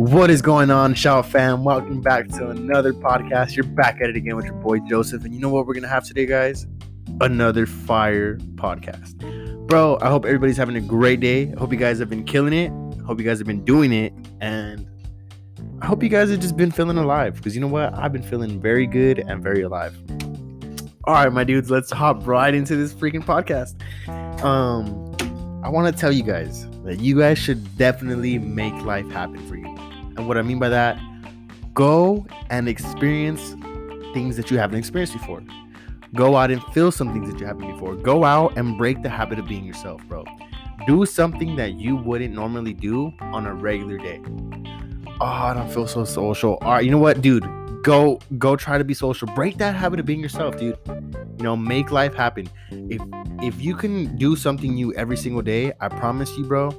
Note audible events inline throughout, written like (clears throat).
What is going on, Shout fam? Welcome back to another podcast. You're back at it again with your boy Joseph. And you know what we're going to have today, guys? Another fire podcast. Bro, I hope everybody's having a great day. I hope you guys have been killing it. I hope you guys have been doing it. And I hope you guys have just been feeling alive. Because you know what? I've been feeling very good and very alive. All right, my dudes, let's hop right into this freaking podcast. Um, I want to tell you guys that you guys should definitely make life happen for you. And what I mean by that, go and experience things that you haven't experienced before. Go out and feel some things that you haven't before. Go out and break the habit of being yourself, bro. Do something that you wouldn't normally do on a regular day. Oh, I don't feel so social. All right, you know what, dude? Go go try to be social. Break that habit of being yourself, dude. You know, make life happen. If if you can do something new every single day, I promise you, bro,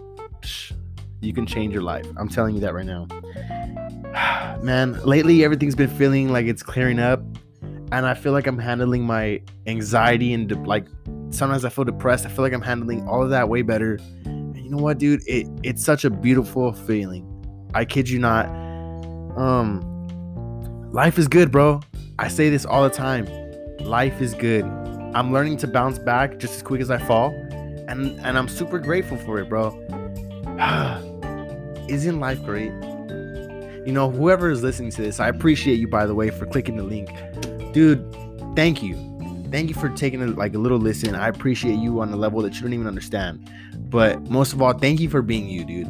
you can change your life. I'm telling you that right now. (sighs) Man, lately everything's been feeling like it's clearing up, and I feel like I'm handling my anxiety and de- like sometimes I feel depressed. I feel like I'm handling all of that way better. And you know what, dude? It it's such a beautiful feeling. I kid you not. Um, life is good, bro. I say this all the time. Life is good. I'm learning to bounce back just as quick as I fall, and and I'm super grateful for it, bro. (sighs) Isn't life great? You know, whoever is listening to this, I appreciate you by the way for clicking the link. Dude, thank you. Thank you for taking a, like a little listen. I appreciate you on a level that you don't even understand. But most of all, thank you for being you, dude.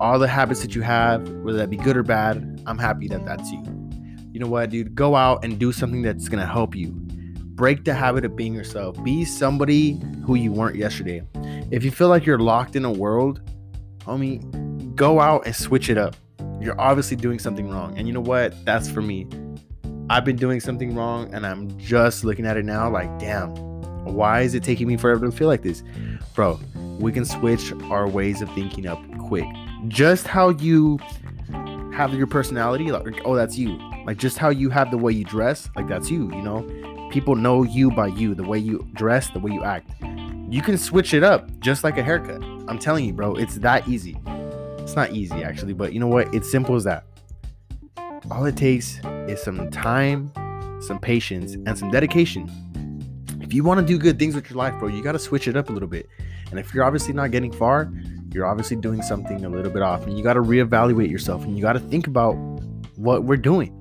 All the habits that you have, whether that be good or bad, I'm happy that that's you. You know what, dude? Go out and do something that's going to help you. Break the habit of being yourself. Be somebody who you weren't yesterday. If you feel like you're locked in a world, homie, go out and switch it up. You're obviously doing something wrong. And you know what? That's for me. I've been doing something wrong and I'm just looking at it now like, damn, why is it taking me forever to feel like this? Bro, we can switch our ways of thinking up quick. Just how you have your personality, like, oh, that's you. Like, just how you have the way you dress, like, that's you, you know? People know you by you, the way you dress, the way you act. You can switch it up just like a haircut. I'm telling you, bro, it's that easy. It's not easy, actually, but you know what? It's simple as that. All it takes is some time, some patience, and some dedication. If you want to do good things with your life, bro, you got to switch it up a little bit. And if you're obviously not getting far, you're obviously doing something a little bit off. And you got to reevaluate yourself and you got to think about what we're doing.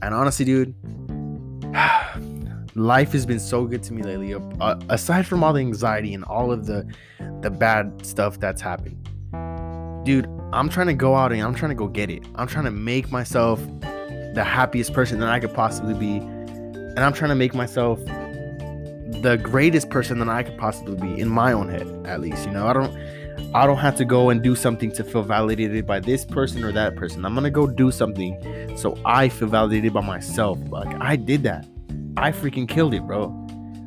And honestly, dude, (sighs) life has been so good to me lately. Uh, aside from all the anxiety and all of the the bad stuff that's happened, dude, I'm trying to go out and I'm trying to go get it. I'm trying to make myself the happiest person that I could possibly be, and I'm trying to make myself the greatest person that I could possibly be in my own head, at least. You know, I don't. I don't have to go and do something to feel validated by this person or that person. I'm gonna go do something so I feel validated by myself. Like I did that. I freaking killed it, bro.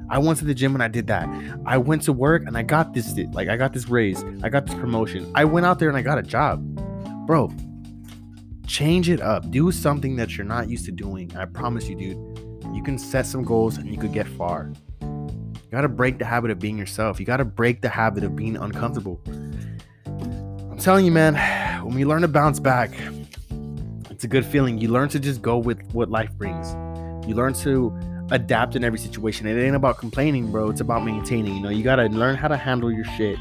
I went to the gym and I did that. I went to work and I got this like I got this raise. I got this promotion. I went out there and I got a job. Bro, change it up. Do something that you're not used to doing. I promise you, dude. You can set some goals and you could get far. You got to break the habit of being yourself. You got to break the habit of being uncomfortable. I'm telling you, man, when we learn to bounce back, it's a good feeling. You learn to just go with what life brings. You learn to adapt in every situation. It ain't about complaining, bro. It's about maintaining. You know, you got to learn how to handle your shit.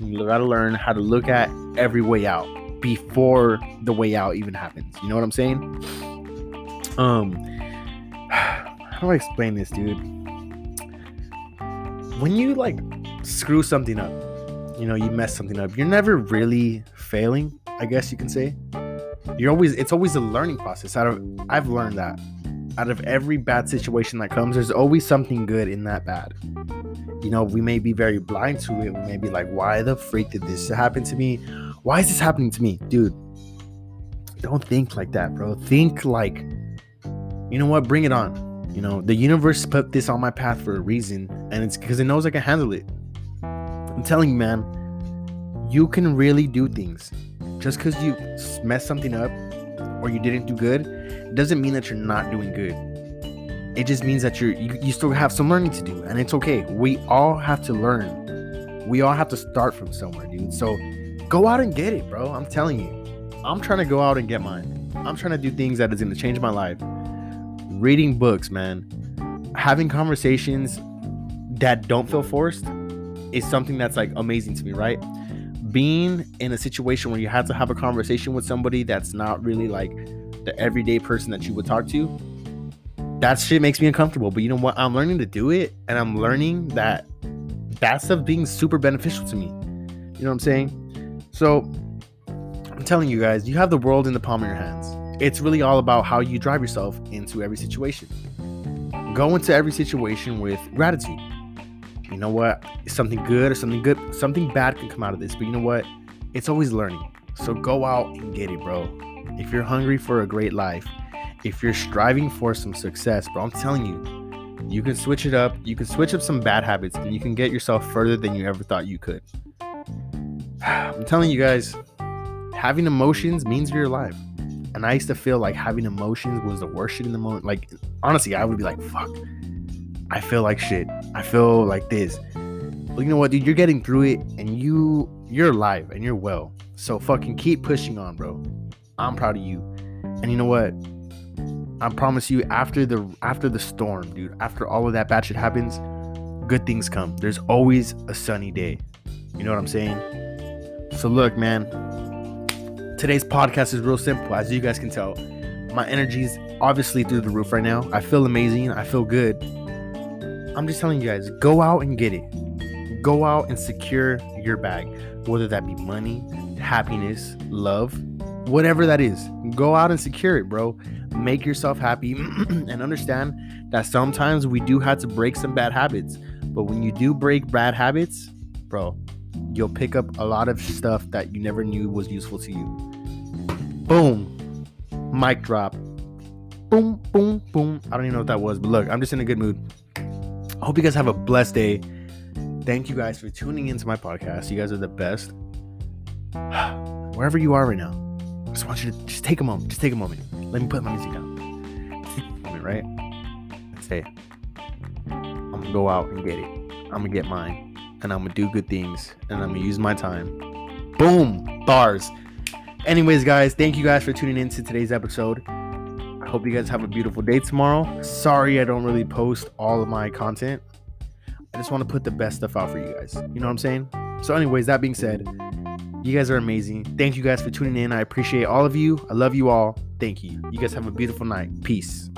You got to learn how to look at every way out before the way out even happens. You know what I'm saying? Um, (sighs) how do I explain this, dude? when you like screw something up, you know, you mess something up, you're never really failing, I guess you can say. You're always it's always a learning process. I've learned that. Out of every bad situation that comes, there's always something good in that bad. You know, we may be very blind to it. We may be like, why the freak did this happen to me? Why is this happening to me? Dude, don't think like that, bro. Think like, you know what? Bring it on you know, the universe put this on my path for a reason, and it's because it knows I can handle it. I'm telling you, man, you can really do things. Just because you mess something up or you didn't do good, doesn't mean that you're not doing good. It just means that you're you, you still have some learning to do, and it's okay. We all have to learn. We all have to start from somewhere, dude. So go out and get it, bro. I'm telling you. I'm trying to go out and get mine. I'm trying to do things that is going to change my life. Reading books, man. Having conversations that don't feel forced is something that's like amazing to me, right? Being in a situation where you have to have a conversation with somebody that's not really like the everyday person that you would talk to, that shit makes me uncomfortable. But you know what? I'm learning to do it, and I'm learning that that stuff being super beneficial to me. You know what I'm saying? So I'm telling you guys, you have the world in the palm of your hands. It's really all about how you drive yourself into every situation. Go into every situation with gratitude. You know what? Something good or something good, something bad can come out of this, but you know what? It's always learning. So go out and get it, bro. If you're hungry for a great life, if you're striving for some success, bro, I'm telling you, you can switch it up. You can switch up some bad habits and you can get yourself further than you ever thought you could. (sighs) I'm telling you guys, having emotions means you're alive. And I used to feel like having emotions was the worst shit in the moment. Like, honestly, I would be like, fuck, I feel like shit. I feel like this. But you know what, dude? You're getting through it and you you're alive and you're well. So fucking keep pushing on, bro. I'm proud of you. And you know what? I promise you, after the after the storm, dude, after all of that bad shit happens, good things come. There's always a sunny day. You know what I'm saying? So look, man. Today's podcast is real simple, as you guys can tell. My energy is obviously through the roof right now. I feel amazing. I feel good. I'm just telling you guys, go out and get it. Go out and secure your bag, whether that be money, happiness, love, whatever that is. Go out and secure it, bro make yourself happy (clears throat) and understand that sometimes we do have to break some bad habits. But when you do break bad habits, bro, you'll pick up a lot of stuff that you never knew was useful to you. Boom. Mic drop. Boom, boom, boom. I don't even know what that was, but look, I'm just in a good mood. I hope you guys have a blessed day. Thank you guys for tuning into my podcast. You guys are the best. (sighs) Wherever you are right now, I just want you to just take a moment. Just take a moment. Let me put my music down. Moment, right? Let's say, I'm gonna go out and get it. I'm gonna get mine, and I'm gonna do good things, and I'm gonna use my time. Boom, bars. Anyways, guys, thank you guys for tuning in to today's episode. Hope you guys have a beautiful day tomorrow. Sorry, I don't really post all of my content. I just want to put the best stuff out for you guys. You know what I'm saying? So, anyways, that being said, you guys are amazing. Thank you guys for tuning in. I appreciate all of you. I love you all. Thank you. You guys have a beautiful night. Peace.